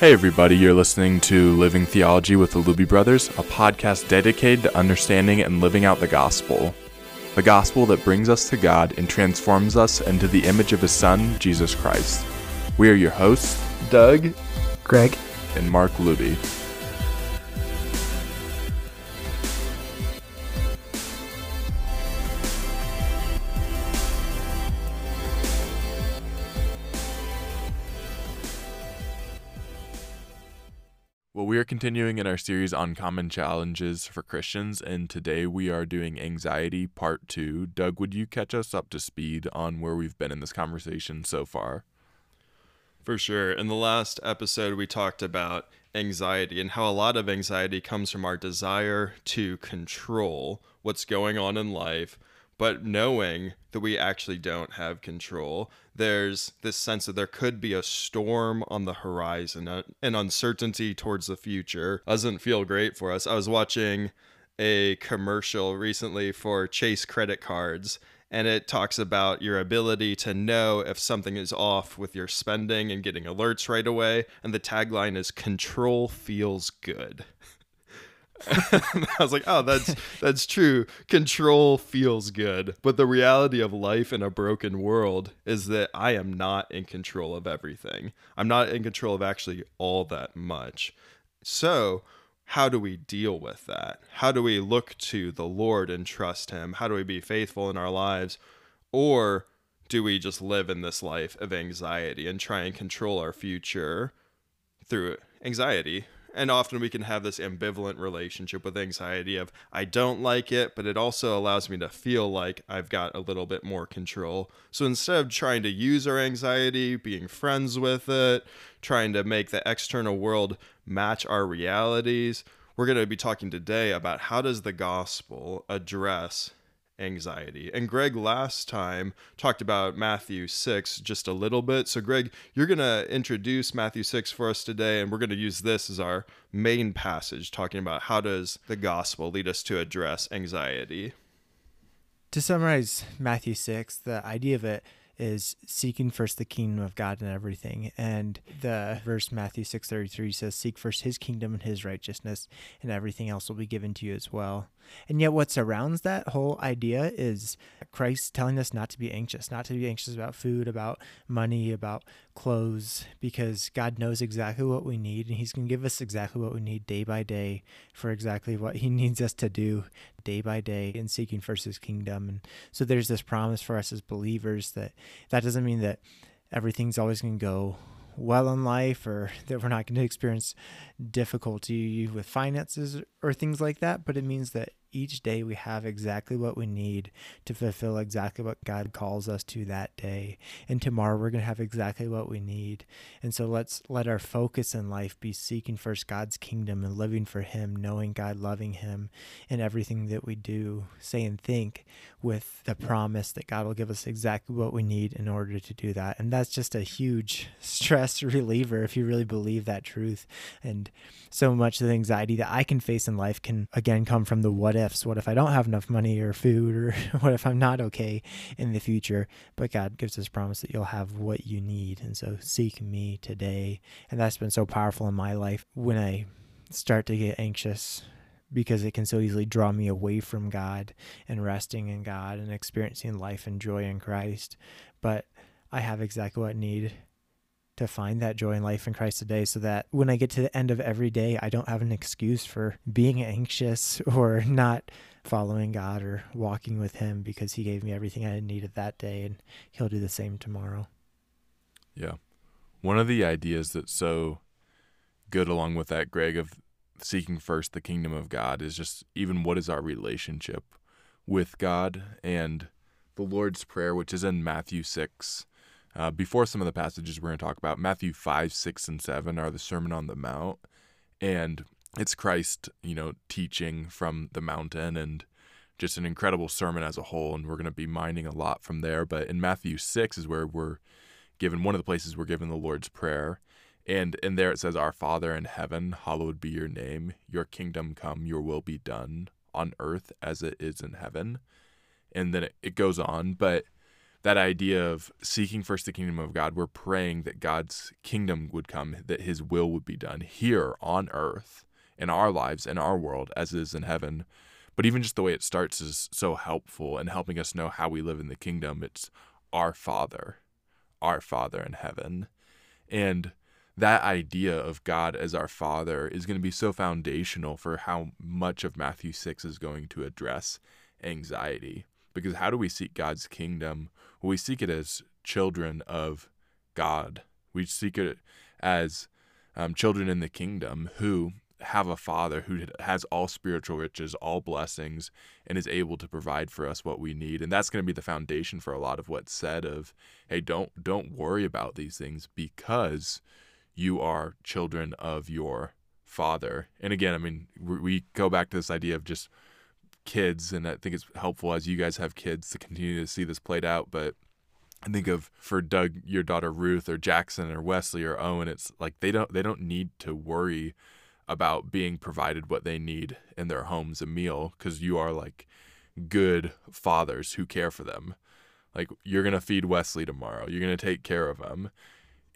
Hey, everybody, you're listening to Living Theology with the Luby Brothers, a podcast dedicated to understanding and living out the gospel. The gospel that brings us to God and transforms us into the image of His Son, Jesus Christ. We are your hosts, Doug, Greg, and Mark Luby. Continuing in our series on common challenges for Christians, and today we are doing anxiety part two. Doug, would you catch us up to speed on where we've been in this conversation so far? For sure. In the last episode, we talked about anxiety and how a lot of anxiety comes from our desire to control what's going on in life, but knowing that we actually don't have control. There's this sense that there could be a storm on the horizon, an uncertainty towards the future doesn't feel great for us. I was watching a commercial recently for Chase credit cards and it talks about your ability to know if something is off with your spending and getting alerts right away. And the tagline is "Control feels good." I was like, "Oh, that's that's true. Control feels good." But the reality of life in a broken world is that I am not in control of everything. I'm not in control of actually all that much. So, how do we deal with that? How do we look to the Lord and trust Him? How do we be faithful in our lives? Or do we just live in this life of anxiety and try and control our future through anxiety? And often we can have this ambivalent relationship with anxiety of I don't like it, but it also allows me to feel like I've got a little bit more control. So instead of trying to use our anxiety, being friends with it, trying to make the external world match our realities, we're going to be talking today about how does the gospel address anxiety. And Greg last time talked about Matthew 6 just a little bit. So, Greg, you're going to introduce Matthew 6 for us today, and we're going to use this as our main passage, talking about how does the gospel lead us to address anxiety. To summarize Matthew 6, the idea of it is seeking first the kingdom of God and everything. And the verse Matthew 6:33 says seek first his kingdom and his righteousness and everything else will be given to you as well. And yet what surrounds that whole idea is Christ telling us not to be anxious, not to be anxious about food, about money, about clothes because God knows exactly what we need and he's going to give us exactly what we need day by day for exactly what he needs us to do day by day in seeking first his kingdom. And so there's this promise for us as believers that that doesn't mean that everything's always going to go well in life or that we're not going to experience difficulty with finances or things like that, but it means that each day we have exactly what we need to fulfill exactly what God calls us to that day. And tomorrow we're going to have exactly what we need. And so let's let our focus in life be seeking first God's kingdom and living for Him, knowing God, loving Him in everything that we do, say and think, with the promise that God will give us exactly what we need in order to do that. And that's just a huge stress reliever if you really believe that truth. And so much of the anxiety that I can face in life can again come from the what ifs. What if I don't have enough money or food or what if I'm not okay in the future? But God gives us promise that you'll have what you need. And so seek me today. And that's been so powerful in my life when I start to get anxious because it can so easily draw me away from God and resting in God and experiencing life and joy in Christ. But I have exactly what I need to find that joy in life in Christ today so that when I get to the end of every day, I don't have an excuse for being anxious or not following God or walking with Him because He gave me everything I needed that day and He'll do the same tomorrow. Yeah. One of the ideas that's so good along with that, Greg, of seeking first the kingdom of God is just even what is our relationship with God and the Lord's Prayer, which is in Matthew 6 uh, before some of the passages we're going to talk about, Matthew 5, 6, and 7 are the Sermon on the Mount. And it's Christ, you know, teaching from the mountain and just an incredible sermon as a whole. And we're going to be mining a lot from there. But in Matthew 6 is where we're given one of the places we're given the Lord's Prayer. And in there it says, Our Father in heaven, hallowed be your name. Your kingdom come, your will be done on earth as it is in heaven. And then it, it goes on. But that idea of seeking first the kingdom of God, we're praying that God's kingdom would come, that his will would be done here on earth in our lives, in our world, as it is in heaven. But even just the way it starts is so helpful in helping us know how we live in the kingdom. It's our Father, our Father in heaven. And that idea of God as our Father is going to be so foundational for how much of Matthew 6 is going to address anxiety. Because how do we seek God's kingdom? Well, we seek it as children of God. We seek it as um, children in the kingdom who have a father who has all spiritual riches, all blessings, and is able to provide for us what we need. And that's going to be the foundation for a lot of what's said of, hey, don't don't worry about these things because you are children of your father. And again, I mean, we go back to this idea of just kids, and I think it's helpful as you guys have kids to continue to see this played out. But I think of for Doug, your daughter Ruth, or Jackson, or Wesley, or Owen. It's like they don't they don't need to worry about being provided what they need in their homes a meal because you are like good fathers who care for them. Like you're gonna feed Wesley tomorrow. You're gonna take care of him.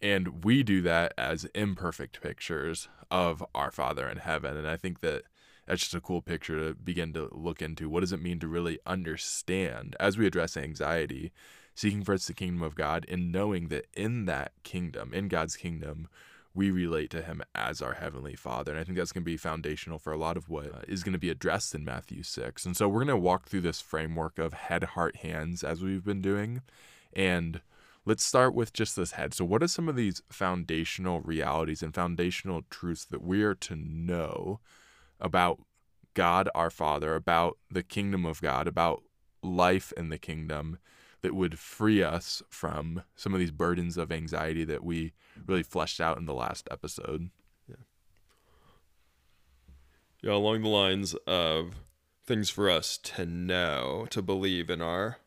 And we do that as imperfect pictures of our Father in heaven. And I think that that's just a cool picture to begin to look into. What does it mean to really understand as we address anxiety, seeking first the kingdom of God, and knowing that in that kingdom, in God's kingdom, we relate to him as our heavenly father. And i think that's going to be foundational for a lot of what uh, going to be addressed in matthew 6 and so we're going to walk through this framework of head heart hands as we've been doing. And let's start with just this head. So what are some of these foundational realities and foundational truths that we are to know about God our Father, about the kingdom of God, about life in the kingdom that would free us from some of these burdens of anxiety that we really fleshed out in the last episode. Yeah. Yeah, along the lines of things for us to know, to believe in our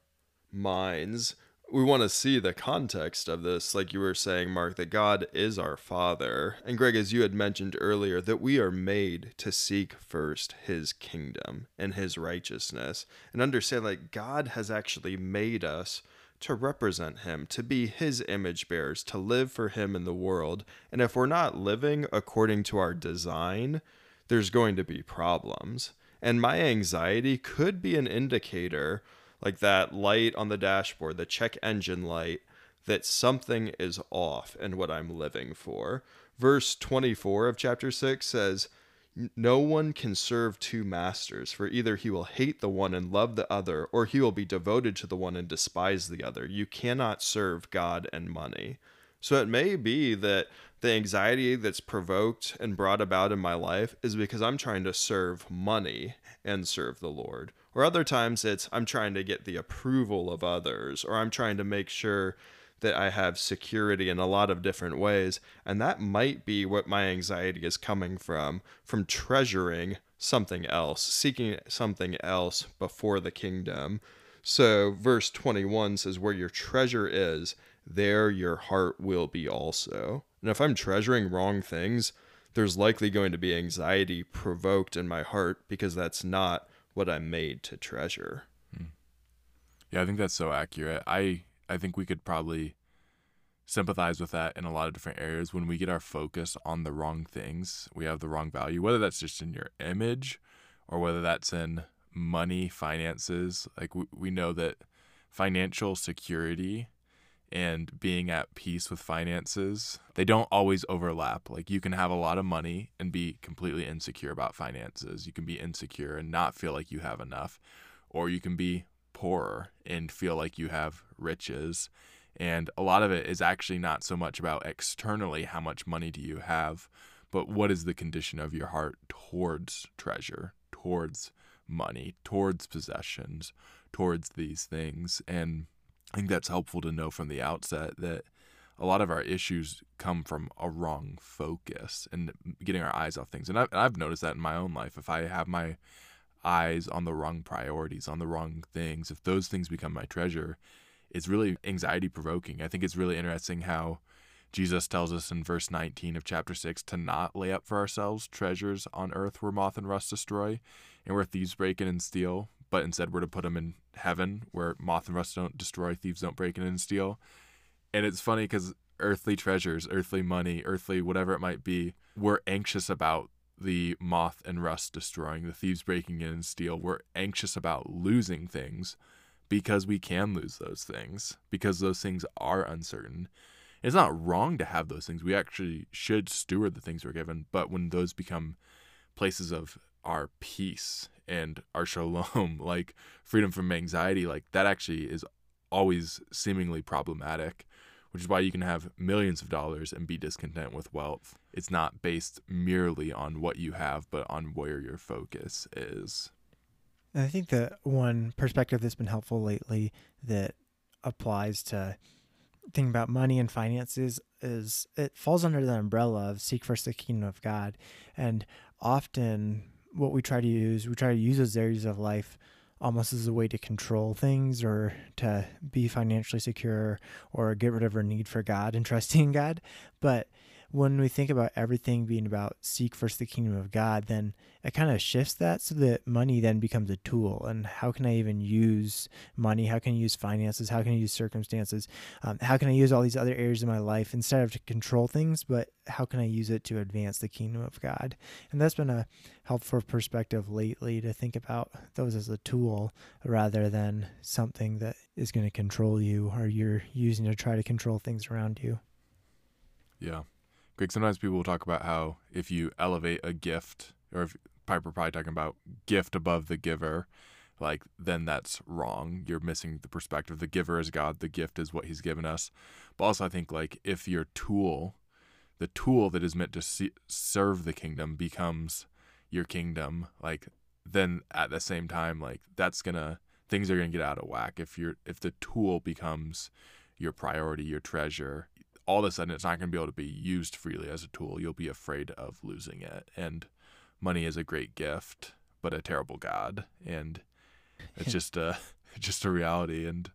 minds we want to see the context of this, like you were saying, Mark, that God is our Father. And Greg, as you had mentioned earlier, that we are made to seek first His kingdom and His righteousness and understand that God has actually made us to represent Him, to be His image bearers, to live for Him in the world. And if we're not living according to our design, there's going to be problems. And my anxiety could be an indicator like that light on the dashboard, the check engine light, that something is off in what I'm living for. Verse 24 of chapter 6 says, No one can serve two masters, for either he will hate the one and love the other, or he will be devoted to the one and despise the other. You cannot serve God and money. So it may be that the anxiety that's provoked and brought about in my life is because I'm trying to serve money and serve the Lord. Or other times it's I'm trying to get the approval of others, or I'm trying to make sure that I have security in a lot of different ways. And that might be what my anxiety is coming from, from treasuring something else, seeking something else before the kingdom. So, verse 21 says, Where your treasure is, there your heart will be also. And if I'm treasuring wrong things, there's likely going to be anxiety provoked in my heart because that's not what I'm made to treasure. Hmm. Yeah, I think that's so accurate. I I think we could probably sympathize with that in a lot of different areas when we get our focus on the wrong things. We have the wrong value, whether that's just in your image or whether that's in money, finances. Like we, we know that financial security and being at peace with finances, they don't always overlap. Like you can have a lot of money and be completely insecure about finances. You can be insecure and not feel like you have enough, or you can be poorer and feel like you have riches. And a lot of it is actually not so much about externally how much money do you have, but what is the condition of your heart towards treasure, towards money, towards possessions, towards these things. And I think that's helpful to know from the outset that a lot of our issues come from a wrong focus and getting our eyes off things. And I've, I've noticed that in my own life. If I have my eyes on the wrong priorities, on the wrong things, if those things become my treasure, it's really anxiety provoking. I think it's really interesting how Jesus tells us in verse 19 of chapter 6 to not lay up for ourselves treasures on earth where moth and rust destroy and where thieves break in and steal, but instead we're to put them in heaven where moth and rust don't destroy, thieves don't break in and steal. And it's funny because earthly treasures, earthly money, earthly whatever it might be, we're anxious about the moth and rust destroying, the thieves breaking in and steal. We're anxious about losing things because we can lose those things, because those things are uncertain. It's not wrong to have those things. We actually should steward the things we're given, but when those become places of our peace and our shalom, like freedom from anxiety, like that actually is always seemingly problematic, which is why you can have millions of dollars and be discontent with wealth. It's not based merely on what you have, but on where your focus is. I think that one perspective that's been helpful lately that applies to thinking about money and finances is it falls under the umbrella of seek first the kingdom of God. And often what we try to use, we try to use those areas of life almost as a way to control things or to be financially secure or get rid of our need for God and trusting God. But when we think about everything being about seek first the kingdom of God, then it kind of shifts that so that money then becomes a tool. And how can I even use money? How can I use finances? How can I use circumstances? Um, how can I use all these other areas of my life instead of to control things, but how can I use it to advance the kingdom of God? And that's been a helpful perspective lately to think about those as a tool rather than something that is going to control you or you're using to try to control things around you. Yeah. Greg, sometimes people will talk about how if you elevate a gift, or if Piper probably talking about gift above the giver, like then that's wrong. You're missing the perspective. The giver is God. The gift is what He's given us. But also, I think like if your tool, the tool that is meant to see, serve the kingdom, becomes your kingdom, like then at the same time, like that's gonna things are gonna get out of whack. If you're if the tool becomes your priority, your treasure, all of a sudden it's not going to be able to be used freely as a tool. You'll be afraid of losing it. And money is a great gift, but a terrible god. And it's just a just a reality. And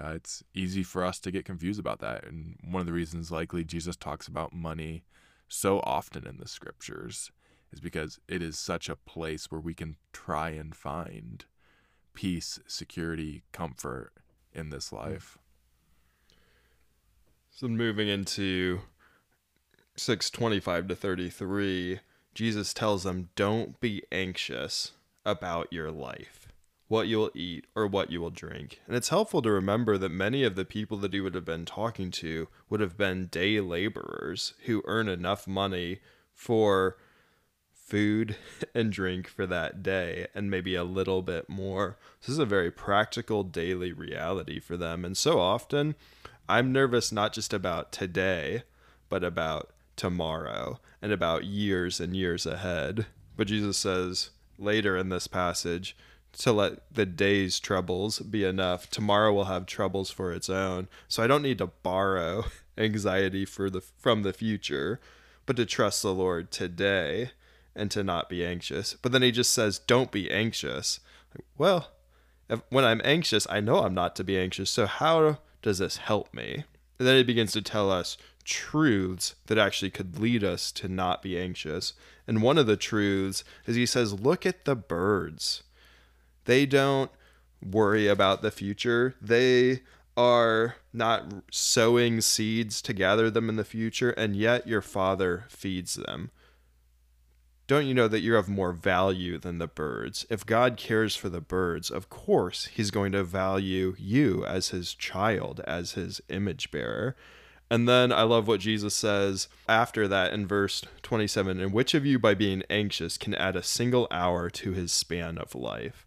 uh, it's easy for us to get confused about that. And one of the reasons, likely, Jesus talks about money so often in the scriptures is because it is such a place where we can try and find peace, security, comfort in this life. So moving into 625 to 33, Jesus tells them, Don't be anxious about your life, what you will eat or what you will drink. And it's helpful to remember that many of the people that he would have been talking to would have been day laborers who earn enough money for food and drink for that day and maybe a little bit more. This is a very practical daily reality for them. And so often, I'm nervous not just about today, but about tomorrow and about years and years ahead. But Jesus says later in this passage to let the day's troubles be enough. Tomorrow will have troubles for its own. So I don't need to borrow anxiety for the from the future, but to trust the Lord today and to not be anxious. But then he just says, "Don't be anxious." Well, if, when I'm anxious, I know I'm not to be anxious. So how does this help me? And then he begins to tell us truths that actually could lead us to not be anxious. And one of the truths is he says, Look at the birds. They don't worry about the future. They are not sowing seeds to gather them in the future, and yet your father feeds them. Don't you know that you're of more value than the birds? If God cares for the birds, of course he's going to value you as his child, as his image bearer. And then I love what Jesus says after that in verse 27 And which of you, by being anxious, can add a single hour to his span of life?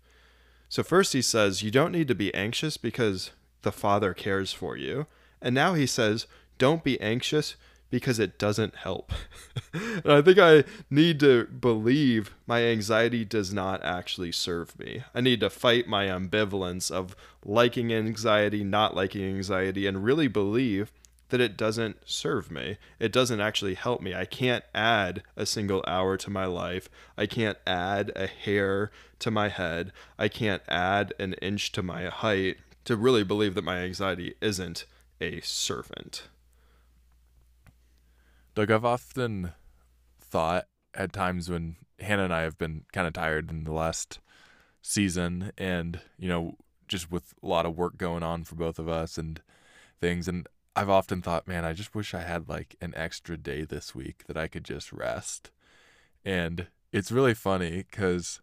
So, first he says, You don't need to be anxious because the Father cares for you. And now he says, Don't be anxious because it doesn't help. and I think I need to believe my anxiety does not actually serve me. I need to fight my ambivalence of liking anxiety, not liking anxiety, and really believe that it doesn't serve me. It doesn't actually help me. I can't add a single hour to my life. I can't add a hair to my head. I can't add an inch to my height to really believe that my anxiety isn't a servant. Doug, I've often thought at times when Hannah and I have been kind of tired in the last season and, you know, just with a lot of work going on for both of us and things. And I've often thought, man, I just wish I had like an extra day this week that I could just rest. And it's really funny because,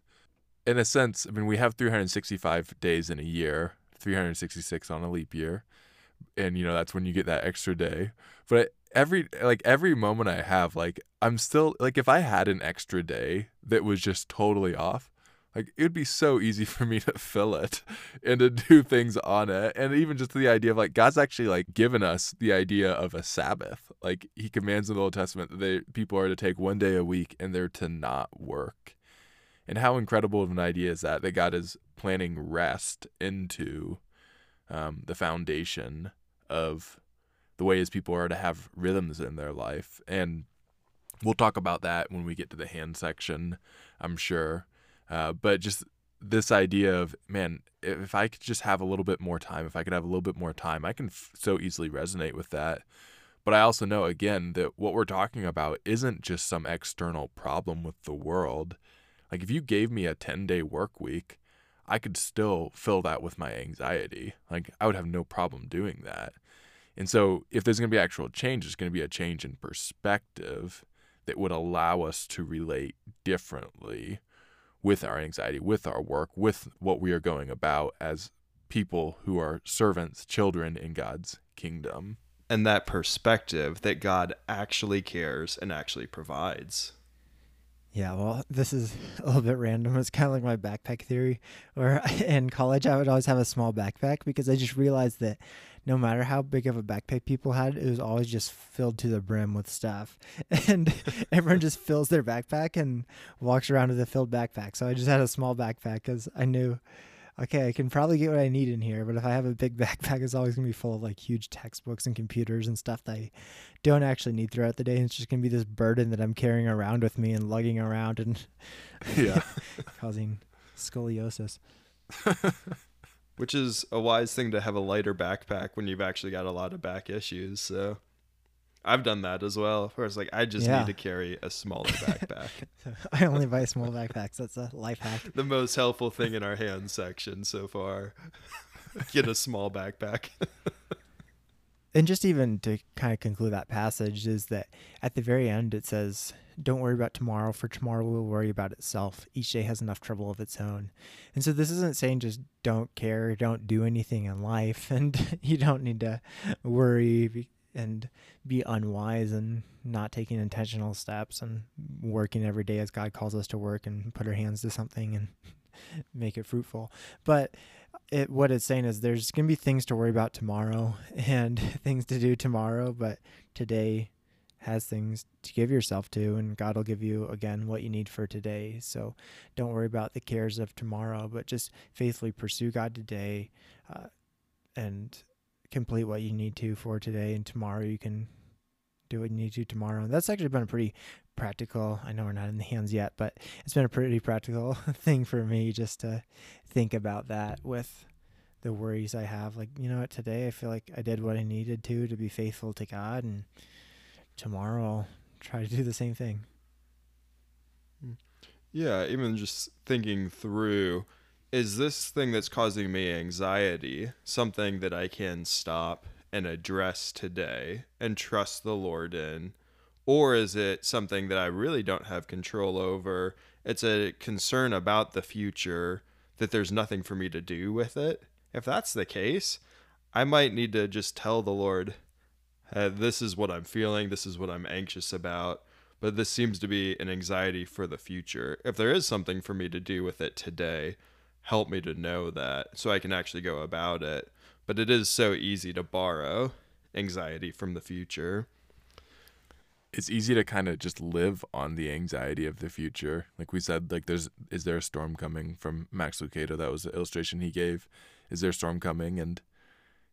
in a sense, I mean, we have 365 days in a year, 366 on a leap year. And, you know, that's when you get that extra day. But every, like, every moment I have, like, I'm still, like, if I had an extra day that was just totally off, like it would be so easy for me to fill it and to do things on it. And even just the idea of like God's actually like given us the idea of a Sabbath. Like he commands in the Old Testament that they people are to take one day a week and they're to not work. And how incredible of an idea is that that God is planning rest into um, the foundation of the way his people are to have rhythms in their life. And we'll talk about that when we get to the hand section, I'm sure. Uh, but just this idea of man, if I could just have a little bit more time, if I could have a little bit more time, I can f- so easily resonate with that. But I also know again that what we're talking about isn't just some external problem with the world. Like if you gave me a 10-day work week, I could still fill that with my anxiety. Like I would have no problem doing that. And so if there's going to be actual change, it's going to be a change in perspective that would allow us to relate differently with our anxiety, with our work, with what we are going about as people who are servants, children in God's kingdom. And that perspective that God actually cares and actually provides. Yeah, well, this is a little bit random. It's kind of like my backpack theory. Where in college, I would always have a small backpack because I just realized that no matter how big of a backpack people had, it was always just filled to the brim with stuff. And everyone just fills their backpack and walks around with a filled backpack. So I just had a small backpack because I knew, okay, I can probably get what I need in here. But if I have a big backpack, it's always going to be full of like huge textbooks and computers and stuff that I don't actually need throughout the day. And it's just going to be this burden that I'm carrying around with me and lugging around and yeah, causing scoliosis which is a wise thing to have a lighter backpack when you've actually got a lot of back issues. So I've done that as well. Where it's like I just Yeah. need to carry a smaller backpack. I only buy small backpacks. That's a life hack. the most helpful thing in our hands section so far. Get a small backpack. And just even to kind of conclude that passage is that at the very end it says, Don't worry about tomorrow, for tomorrow will worry about itself. Each day has enough trouble of its own. And so this isn't saying just don't care, don't do anything in life, and you don't need to worry and be unwise and not taking intentional steps and working every day as God calls us to work and put our hands to something and make it fruitful. But it what it's saying is there's going to be things to worry about tomorrow and things to do tomorrow, but today has things to give yourself to and God will give you again what you need for today. So don't worry about the cares of tomorrow, but just faithfully pursue God today uh, and complete what you need to for today and tomorrow you can do what you need to tomorrow. And that's actually been a pretty practical. I know we're not in the hands yet, but it's been a pretty practical thing for me just to think about that with the worries I have. Like, you know what, today I feel like I did what I needed to to be faithful to God, and tomorrow I'll try to do the same thing. Hmm. Yeah, even just thinking through is this thing that's causing me anxiety something that I can stop and address today and trust the Lord in? Or is it something that I really don't have control over? It's a concern about the future that there's nothing for me to do with it. If that's the case, I might need to just tell the Lord, "Hey, this is what I'm feeling, this is what I'm anxious about but this seems to be an anxiety for the future. If there is something for me to do with it today, help me to know that so I can actually go about it. But it is so easy to borrow anxiety from the future. It's easy to kind of just live on the anxiety of the future. Like we said, like there's is there a storm coming from Max Lucado? That was the illustration he gave. Is there a storm coming? And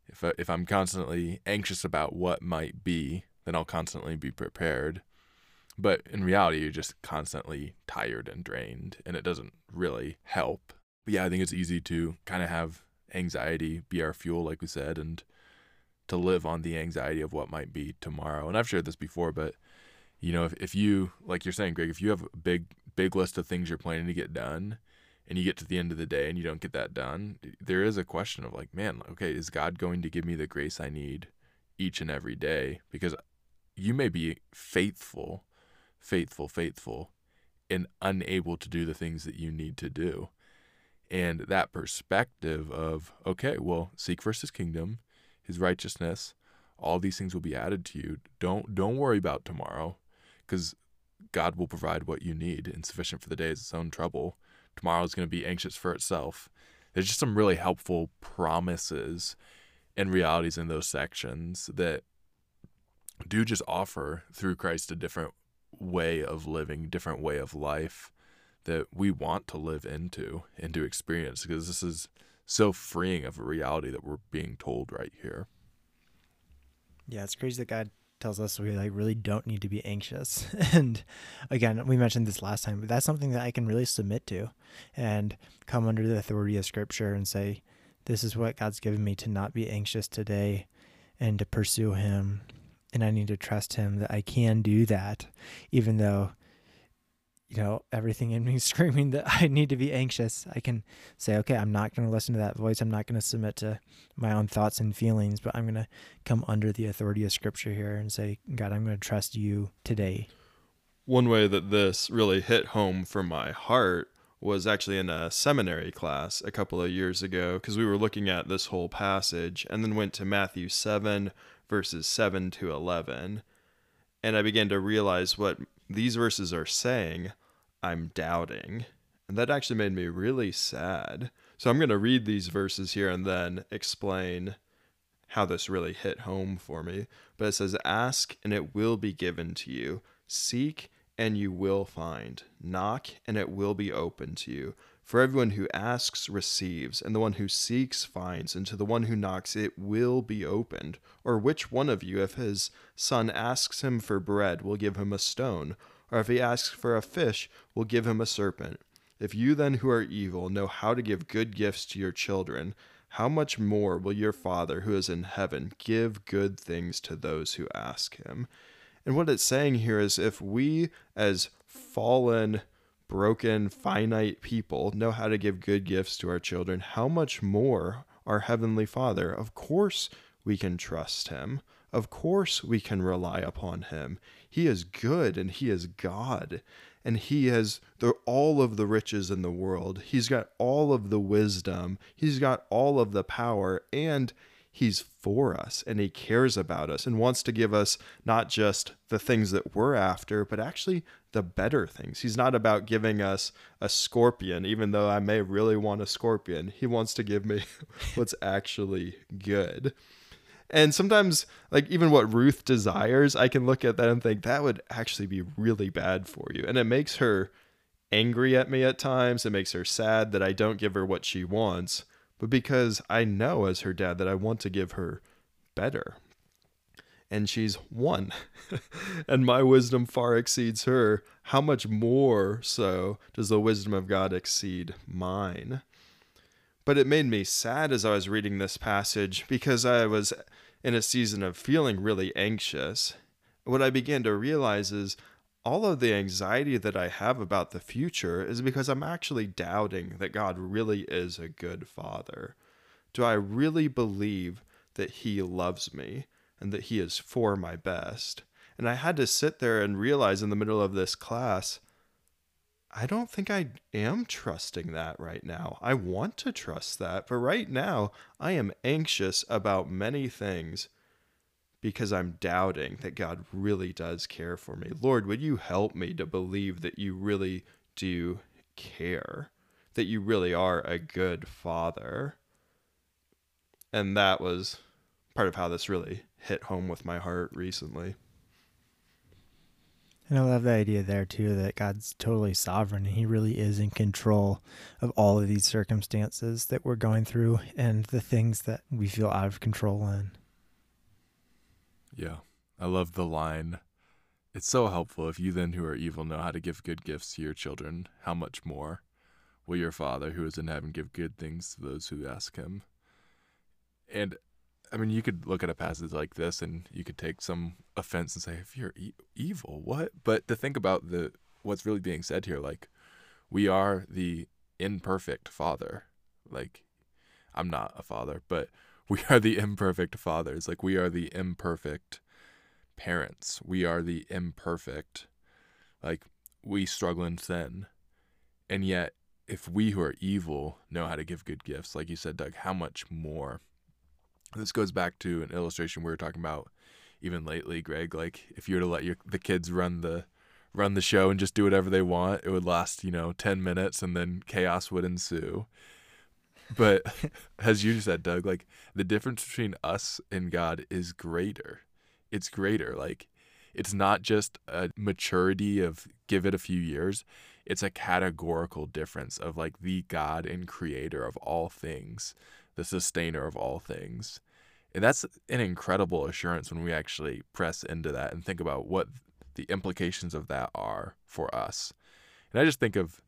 if I, if I'm constantly anxious about what might be, then I'll constantly be prepared. But in reality, you're just constantly tired and drained, and it doesn't really help. But yeah, I think it's easy to kind of have anxiety be our fuel, like we said, and to live on the anxiety of what might be tomorrow. And I've shared this before, but you know, if, if you, like you're saying, Greg, if you have a big, big list of things you're planning to get done and you get to the end of the day and you don't get that done, there is a question of like, man, okay, is God going to give me the grace I need each and every day? Because you may be faithful, faithful, faithful, and unable to do the things that you need to do. And that perspective of, okay, well, seek first his kingdom, his righteousness, all these things will be added to you. Don't don't worry about tomorrow, because God will provide what you need and sufficient for the day is its own trouble. Tomorrow is going to be anxious for itself. There's just some really helpful promises and realities in those sections that do just offer through Christ a different way of living, different way of life that we want to live into and to experience because this is so freeing of a reality that we're being told right here. Yeah, it's crazy that God tells us we like really don't need to be anxious. and again, we mentioned this last time, but that's something that I can really submit to and come under the authority of scripture and say, this is what God's given me to not be anxious today and to pursue him. And I need to trust him that I can do that, even though you know, everything in me screaming that I need to be anxious, I can say, okay, I'm not going to listen to that voice. I'm not going to submit to my own thoughts and feelings, but I'm going to come under the authority of Scripture here and say, God, I'm going to trust you today. One way that this really hit home for my heart was actually in a seminary class a couple of years ago because we were looking at this whole passage and then went to Matthew 7, verses 7 to 11. And I began to realize what these verses are saying I'm doubting. And that actually made me really sad. So I'm going to read these verses here and then explain how this really hit home for me. But it says, Ask and it will be given to you. Seek and you will find. Knock and it will be open to you. For everyone who asks receives, and the one who seeks finds, and to the one who knocks it will be opened. Or which one of you, if his son asks him for bread, will give him a stone? Or if he asks for a fish, will give him a serpent. If you then who are evil know how to give good gifts to your children, how much more will your Father who is in heaven give good things to those who ask him? And what it's saying here is if we, as fallen, broken, finite people, know how to give good gifts to our children, how much more our Heavenly Father? Of course, we can trust Him. Of course, we can rely upon Him. He is good and He is God. And He has the, all of the riches in the world. He's got all of the wisdom. He's got all of the power. And He's for us and He cares about us and wants to give us not just the things that we're after, but actually the better things. He's not about giving us a scorpion, even though I may really want a scorpion. He wants to give me what's actually good. And sometimes, like even what Ruth desires, I can look at that and think that would actually be really bad for you. And it makes her angry at me at times. It makes her sad that I don't give her what she wants. But because I know as her dad that I want to give her better. And she's one. and my wisdom far exceeds her. How much more so does the wisdom of God exceed mine? But it made me sad as I was reading this passage because I was in a season of feeling really anxious. What I began to realize is all of the anxiety that I have about the future is because I'm actually doubting that God really is a good father. Do I really believe that He loves me and that He is for my best? And I had to sit there and realize in the middle of this class I don't think I am trusting that right now. I want to trust that, but right now I am anxious about many things because I'm doubting that God really does care for me. Lord, would you help me to believe that you really do care, that you really are a good father? And that was part of how this really hit home with my heart recently. And I love the idea there too that God's totally sovereign and He really is in control of all of these circumstances that we're going through and the things that we feel out of control in. Yeah. I love the line. It's so helpful if you then who are evil know how to give good gifts to your children, how much more will your Father who is in heaven give good things to those who ask him? And I mean, you could look at a passage like this and you could take some offense and say, if you're e- evil, what? But to think about the what's really being said here, like we are the imperfect father. Like, I'm not a father, but we are the imperfect fathers. Like, we are the imperfect parents. We are the imperfect. Like, we struggle in sin. And yet, if we who are evil know how to give good gifts, like you said, Doug, how much more? This goes back to an illustration we were talking about even lately, Greg. Like if you were to let your the kids run the run the show and just do whatever they want, it would last, you know, ten minutes and then chaos would ensue. But as you said, Doug, like the difference between us and God is greater. It's greater. Like it's not just a maturity of give it a few years it's a categorical difference of like the God and creator of all things, the sustainer of all things. And that's an incredible assurance when we actually press into that and think about what the implications of that are for us. And I just think of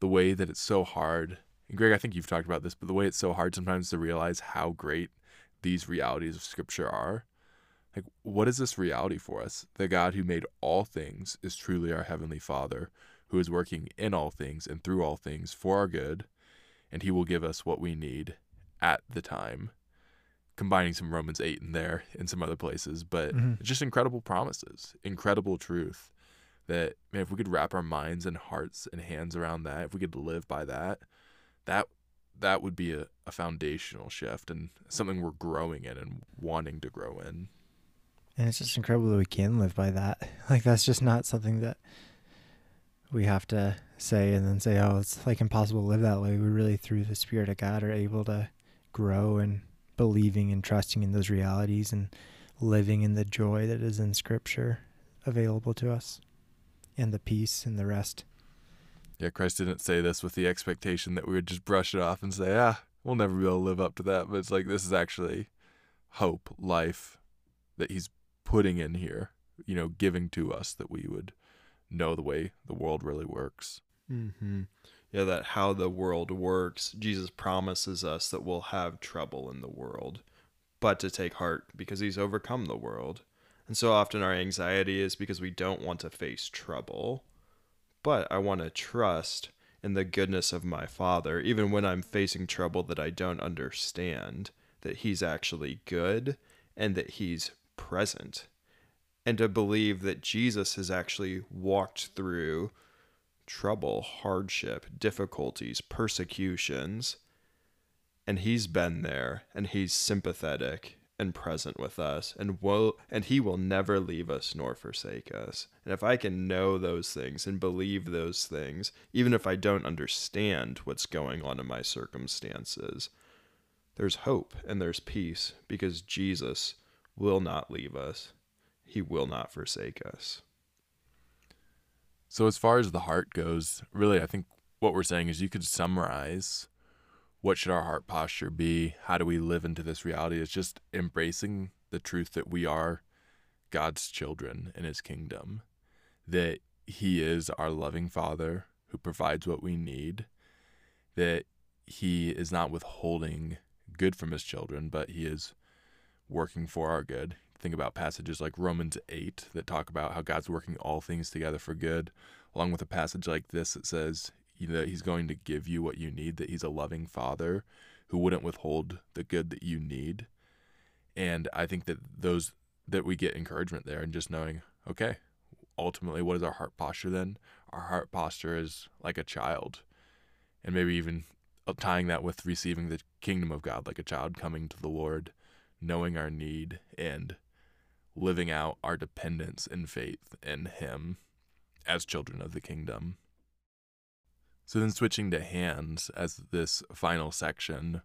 the way that it's so hard. And Greg, I think you've talked about this, but the way it's so hard sometimes to realize how great these realities of Scripture are. Like, what is this reality for us? The God who made all things is truly our Heavenly Father, who is working in all things and through all things for our good, and he will give us what we need at the time. Combining some Romans 8 in there in some other places, but mm-hmm. just incredible promises, incredible truth that, man, if we could wrap our minds and hearts and hands around that, if we could live by that, that that would be a, a foundational shift and something we're growing in and wanting to grow in. And it's just incredible that we can live by that. Like that's just not something that we have to say and then say, oh, it's like impossible to live that way. We really, through the Spirit of God, are able to grow and believing and trusting in those realities and living in the joy that is in Scripture available to us and the peace and the rest. Yeah, Christ didn't say this with the expectation that we would just brush it off and say, ah, we'll never be able to live up to that. But it's like this is actually hope, life that He's putting in here, you know, giving to us that we would know the way the world really works. Mm-hmm. Yeah, that how the world works. Jesus promises us that we'll have trouble in the world, but to take heart because he's overcome the world. And so often our anxiety is because we don't want to face trouble, but I want to trust in the goodness of my Father, even when I'm facing trouble that I don't understand, that He's actually good and that He's present and to believe that Jesus has actually walked through trouble, hardship, difficulties, persecutions, and he's been there and he's sympathetic and present with us and will and he will never leave us nor forsake us. And if I can know those things and believe those things, even if I don't understand what's going on in my circumstances, there's hope and there's peace because Jesus will not leave us he will not forsake us. So, as far as the heart goes, really, I think what we're saying is you could summarize what should our heart posture be? How do we live into this reality? It's just embracing the truth that we are God's children in his kingdom, that he is our loving father who provides what we need, that he is not withholding good from his children, but he is working for our good think about passages like Romans 8 that talk about how God's working all things together for good, along with a passage like this that says that He's going to give you what you need, that He's a loving Father who wouldn't withhold the good that you need. And I think that those that we get encouragement there and just knowing, okay, ultimately, what is our heart posture then? Our heart posture is like a child. And maybe even tying that with receiving the kingdom of God, like a child coming to the Lord, knowing our need and living out our dependence and faith in Him as children of the kingdom. So then, switching to hands as this final section,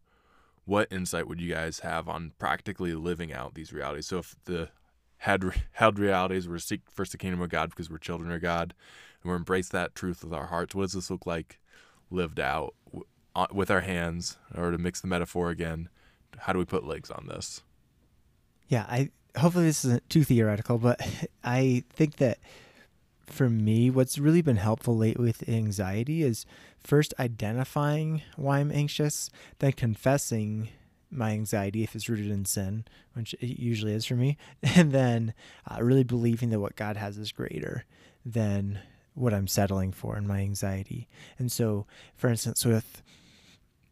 what insight would you guys have on practically living out these realities? So, if the had held realities were seek first the kingdom of God because we're children of God, and we're embrace that truth with our hearts, what does this look like lived out with our hands? Or to mix the metaphor again, how do we put legs on this? Yeah, I hopefully this isn't too theoretical, but I think that for me, what's really been helpful lately with anxiety is first identifying why I'm anxious, then confessing my anxiety if it's rooted in sin, which it usually is for me, and then uh, really believing that what God has is greater than what I'm settling for in my anxiety. And so, for instance, with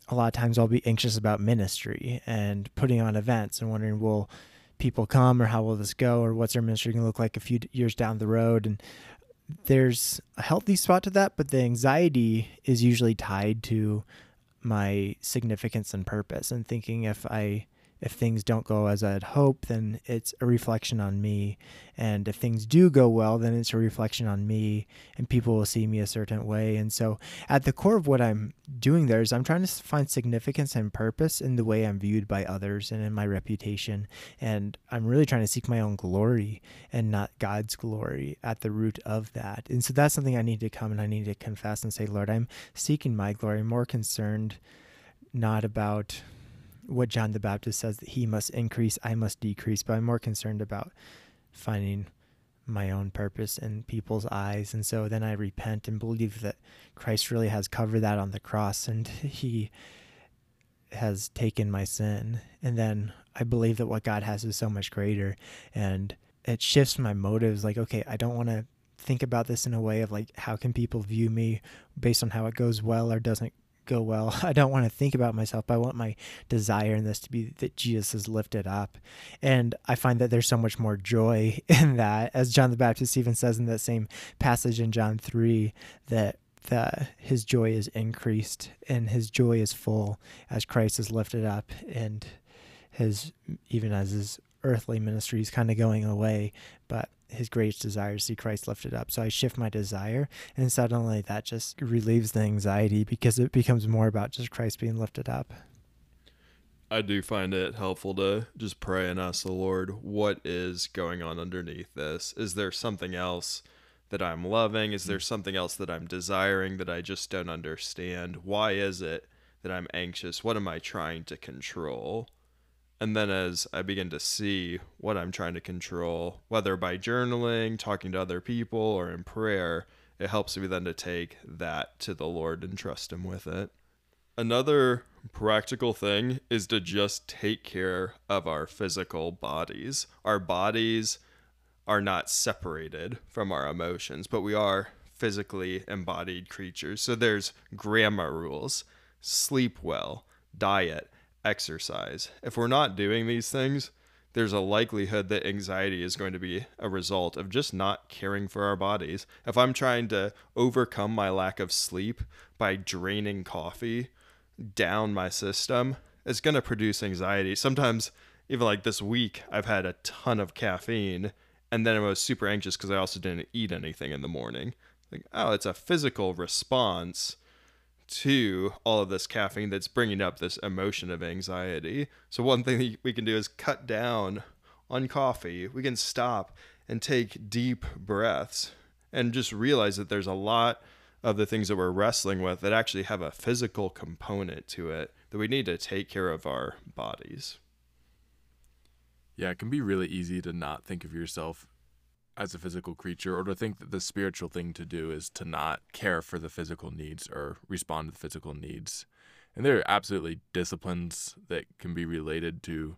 a lot of times I'll be anxious about ministry and putting on events and wondering, will people come or how will this go or what's our ministry going to look like a few years down the road? And there's a healthy spot to that, but the anxiety is usually tied to my significance and purpose and thinking if I if things don't go as I'd hope, then it's a reflection on me. And if things do go well, then it's a reflection on me, and people will see me a certain way. And so, at the core of what I'm doing there is I'm trying to find significance and purpose in the way I'm viewed by others and in my reputation. And I'm really trying to seek my own glory and not God's glory at the root of that. And so, that's something I need to come and I need to confess and say, Lord, I'm seeking my glory, more concerned not about what John the Baptist says that he must increase, I must decrease, but I'm more concerned about finding my own purpose in people's eyes. And so then I repent and believe that Christ really has covered that on the cross and he has taken my sin. And then I believe that what God has is so much greater. And it shifts my motives like, okay, I don't want to think about this in a way of like, how can people view me based on how it goes well or doesn't go well. I don't want to think about myself, but I want my desire in this to be that Jesus is lifted up. And I find that there's so much more joy in that, as John the Baptist even says in that same passage in John 3, that that his joy is increased and his joy is full as Christ is lifted up and his even as his earthly ministry is kind of going away, but his greatest desire to see Christ lifted up. So I shift my desire, and suddenly that just relieves the anxiety because it becomes more about just Christ being lifted up. I do find it helpful to just pray and ask the Lord, what is going on underneath this? Is there something else that I'm loving? Is there something else that I'm desiring that I just don't understand? Why is it that I'm anxious? What am I trying to control? And then as I begin to see what I'm trying to control, whether by journaling, talking to other people, or in prayer, it helps me then to take that to the Lord and trust Him with it. Another practical thing is to just take care of our physical bodies. Our bodies are not separated from our emotions, but we are physically embodied creatures. So there's grammar rules sleep well, diet, exercise. If we're not doing these things, there's a likelihood that anxiety is going to be a result of just not caring for our bodies. If I'm trying to overcome my lack of sleep by draining coffee down my system, it's going to produce anxiety. Sometimes, even like this week, I've had a ton of caffeine, and then I was super anxious because I also didn't eat anything in the morning. Like, oh, it's a physical response to all of this caffeine that's bringing up this emotion of anxiety. So, one thing we can do is cut down on coffee. We can stop and take deep breaths and just realize that there's a lot of the things that we're wrestling with that actually have a physical component to it that we need to take care of our bodies. Yeah, it can be really easy to not think of yourself as a physical creature or to think that the spiritual thing to do is to not care for the physical needs or respond to the physical needs. And there are absolutely disciplines that can be related to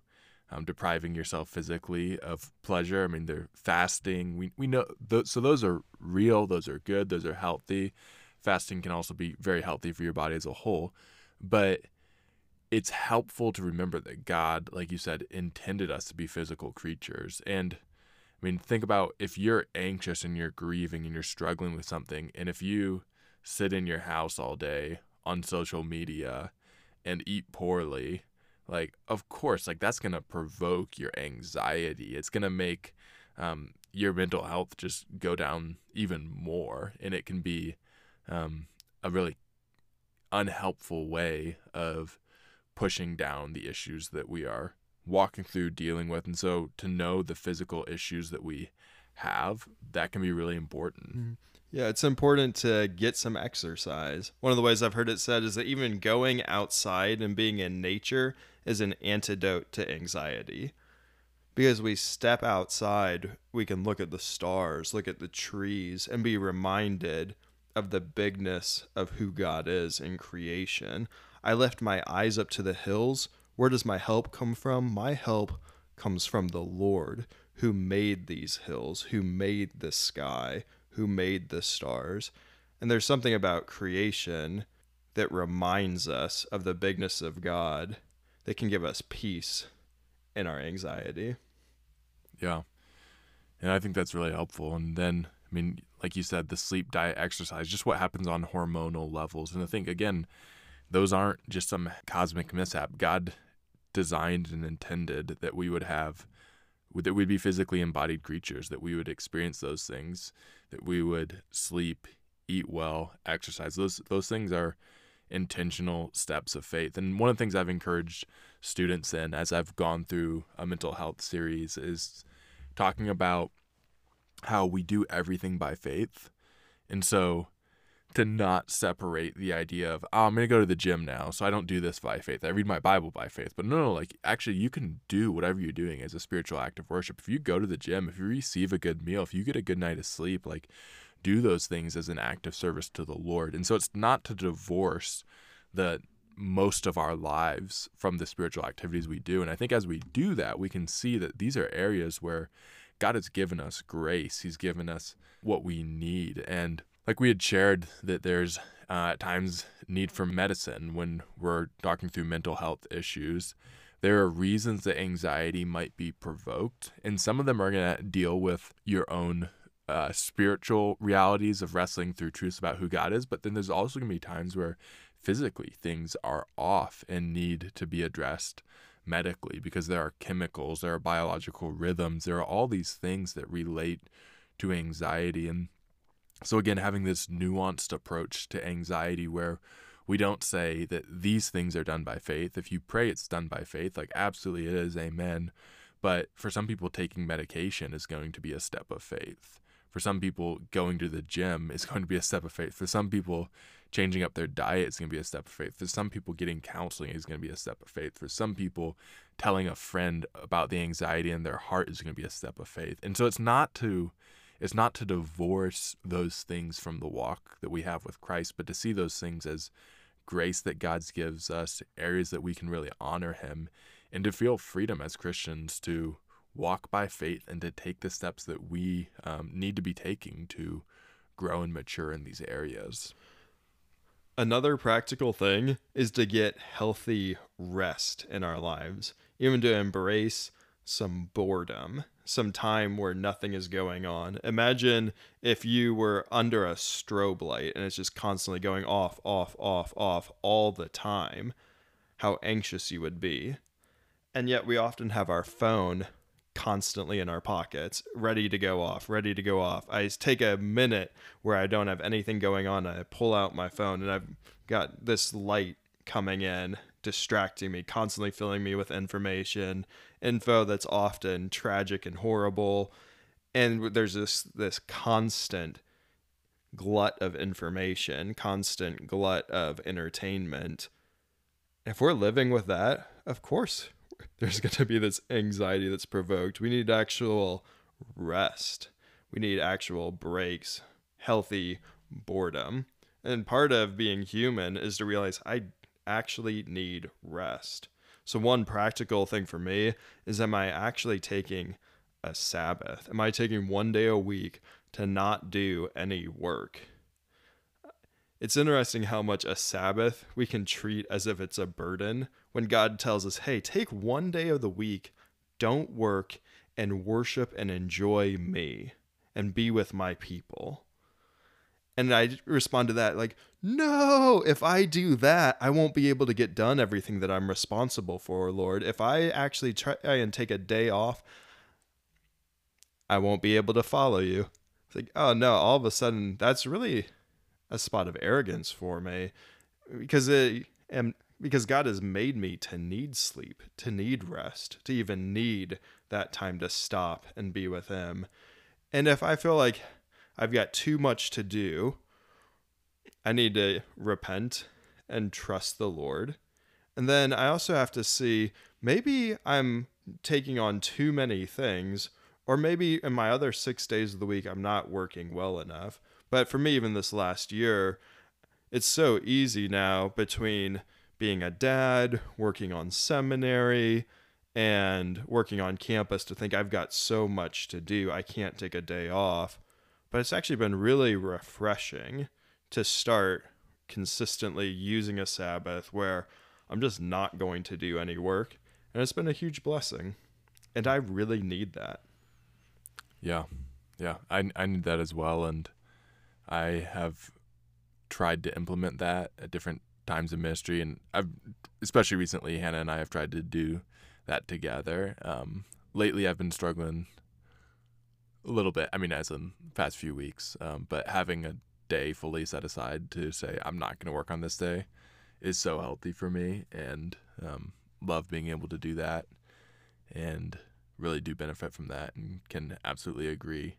um, depriving yourself physically of pleasure. I mean, they're fasting. We, we know, th- so those are real, those are good, those are healthy. Fasting can also be very healthy for your body as a whole. But it's helpful to remember that God, like you said, intended us to be physical creatures. And I mean, think about if you're anxious and you're grieving and you're struggling with something, and if you sit in your house all day on social media and eat poorly, like, of course, like that's going to provoke your anxiety. It's going to make um, your mental health just go down even more. And it can be um, a really unhelpful way of pushing down the issues that we are walking through dealing with. And so to know the physical issues that we have that can be really important. Mm-hmm. yeah it's important to get some exercise. One of the ways i've heard it said is that even going outside and being in nature is an antidote to anxiety. Because we step outside we can look at the stars look at the trees and be reminded of the bigness of who god is in creation. I lift my eyes up to the hills where does my help come from? My help comes from the Lord who made these hills, who made the sky, who made the stars. And there's something about creation that reminds us of the bigness of God that can give us peace in our anxiety. Yeah. And I think that's really helpful. And then, I mean, like you said, the sleep, diet, exercise, just what happens on hormonal levels. And I think, again, those aren't just some cosmic mishap. God designed and intended that we would have, that we'd be physically embodied creatures, that we would experience those things, that we would sleep, eat well, exercise. Those those things are intentional steps of faith. And one of the things I've encouraged students in as I've gone through a mental health series is talking about how we do everything by faith. And so to not separate the idea of, oh, I'm going to go to the gym now, so I don't do this by faith. I read my Bible by faith. But no, no, like actually, you can do whatever you're doing as a spiritual act of worship. If you go to the gym, if you receive a good meal, if you get a good night of sleep, like do those things as an act of service to the Lord. And so it's not to divorce the most of our lives from the spiritual activities we do. And I think as we do that, we can see that these are areas where God has given us grace. He's given us what we need. And like we had shared that there's uh, at times need for medicine when we're talking through mental health issues. There are reasons that anxiety might be provoked, and some of them are going to deal with your own uh, spiritual realities of wrestling through truths about who God is, but then there's also going to be times where physically things are off and need to be addressed medically because there are chemicals, there are biological rhythms, there are all these things that relate to anxiety. And so, again, having this nuanced approach to anxiety where we don't say that these things are done by faith. If you pray it's done by faith, like absolutely it is, amen. But for some people, taking medication is going to be a step of faith. For some people, going to the gym is going to be a step of faith. For some people, changing up their diet is going to be a step of faith. For some people, getting counseling is going to be a step of faith. For some people, telling a friend about the anxiety in their heart is going to be a step of faith. And so it's not to it's not to divorce those things from the walk that we have with Christ, but to see those things as grace that God gives us, areas that we can really honor him and to feel freedom as Christians to walk by faith and to take the steps that we um, need to be taking to grow and mature in these areas. Another practical thing is to get healthy rest in our lives, even to embrace some boredom, some time where nothing is going on. Imagine if you were under a strobe light and it's just constantly going off, off, off, off all the time, how anxious you would be. And yet we often have our phone constantly in our pockets, ready to go off, ready to go off. I take a minute where I don't have anything going on. I pull out my phone and I've got this light coming in, distracting me, constantly filling me with information, info that's often tragic and horrible. And there's this this constant glut of information, constant glut of entertainment. If we're living with that, of course there's going to be this anxiety that's provoked. We need actual rest. We need actual breaks, healthy boredom. And part of being human is to realize I actually need rest. So, one practical thing for me is am I actually taking a Sabbath? Am I taking one day a week to not do any work? It's interesting how much a Sabbath we can treat as if it's a burden when God tells us, hey, take one day of the week, don't work, and worship and enjoy me and be with my people. And I respond to that like, no, if I do that, I won't be able to get done everything that I'm responsible for, Lord. If I actually try and take a day off, I won't be able to follow you. It's like, oh no, all of a sudden, that's really a spot of arrogance for me because it, and because God has made me to need sleep, to need rest, to even need that time to stop and be with Him. And if I feel like I've got too much to do, I need to repent and trust the Lord. And then I also have to see maybe I'm taking on too many things, or maybe in my other six days of the week, I'm not working well enough. But for me, even this last year, it's so easy now between being a dad, working on seminary, and working on campus to think I've got so much to do. I can't take a day off. But it's actually been really refreshing to start consistently using a Sabbath where I'm just not going to do any work. And it's been a huge blessing. And I really need that. Yeah. Yeah. I, I need that as well. And I have tried to implement that at different times of ministry. And I've, especially recently, Hannah and I have tried to do that together. Um, lately, I've been struggling a little bit. I mean, as in past few weeks, um, but having a day fully set aside to say I'm not going to work on this day is so healthy for me, and um, love being able to do that, and really do benefit from that, and can absolutely agree.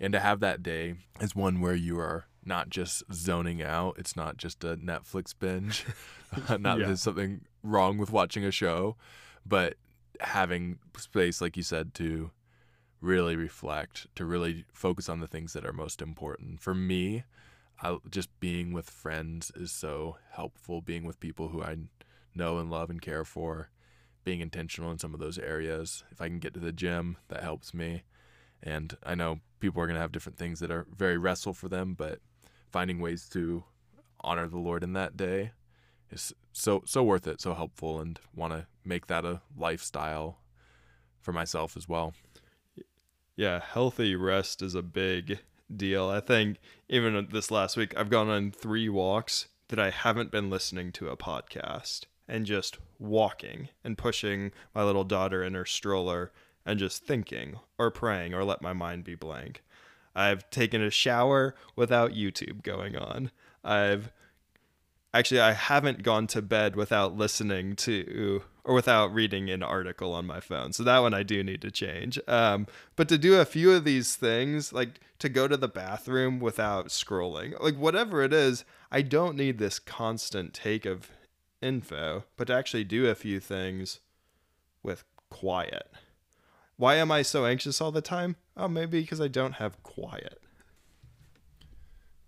And to have that day is one where you are not just zoning out. It's not just a Netflix binge. not Yeah. there's something wrong with watching a show, but having space, like you said, to really reflect, to really focus on the things that are most important. For me, I, just being with friends is so helpful. Being with people who I know and love and care for, being intentional in some of those areas. If I can get to the gym, that helps me. And I know people are going to have different things that are very restful for them, but finding ways to honor the Lord in that day is so so worth it, so helpful, and want to make that a lifestyle for myself as well. Yeah, healthy rest is a big deal. I think even this last week, I've gone on three walks that I haven't been listening to a podcast and just walking and pushing my little daughter in her stroller and just thinking or praying or let my mind be blank. I've taken a shower without YouTube going on. I've actually I haven't gone to bed without listening to or without reading an article on my phone. So that one I do need to change. Um, but to do a few of these things, like to go to the bathroom without scrolling, like whatever it is, I don't need this constant take of info, but to actually do a few things with quiet. Why am I so anxious all the time? Oh, maybe because I don't have quiet.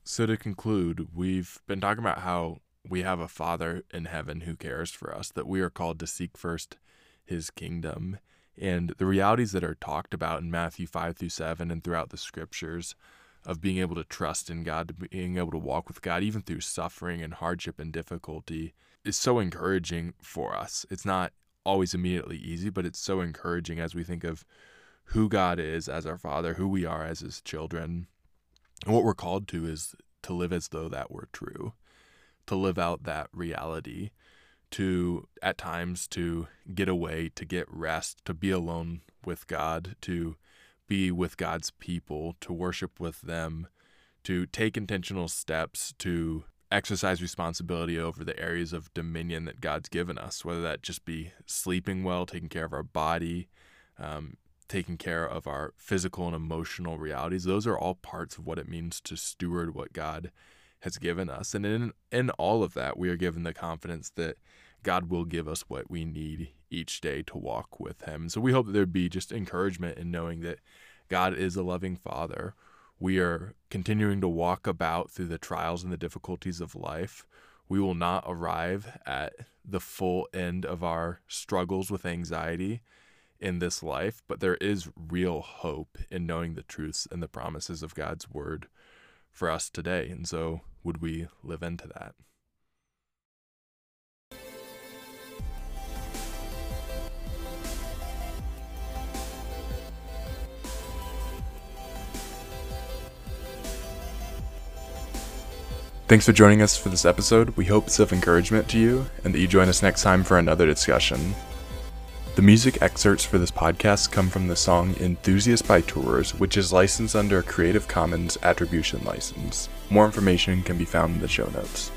So to conclude, we've been talking about how we have a Father in heaven who cares for us, that we are called to seek first his kingdom. And the realities that are talked about in Matthew 5 through 7 and throughout the scriptures of being able to trust in God, being able to walk with God, even through suffering and hardship and difficulty, is so encouraging for us. It's not always immediately easy, but it's so encouraging as we think of who God is as our Father, who we are as his children. And what we're called to is to live as though that were true, to live out that reality, to at times to get away, to get rest, to be alone with God, to be with God's people, to worship with them, to take intentional steps to exercise responsibility over the areas of dominion that God's given us, whether that just be sleeping well, taking care of our body, um, taking care of our physical and emotional realities. Those are all parts of what it means to steward what God has given us. And in in all of that, we are given the confidence that God will give us what we need each day to walk with him. So we hope that there'd be just encouragement in knowing that God is a loving father. We are continuing to walk about through the trials and the difficulties of life. We will not arrive at the full end of our struggles with anxiety in this life, but there is real hope in knowing the truths and the promises of God's word for us today. And so, would we live into that? Thanks for joining us for this episode. We hope it's of encouragement to you and that you join us next time for another discussion. The music excerpts for this podcast come from the song Enthusiast by Tours, which is licensed under a Creative Commons Attribution License. More information can be found in the show notes.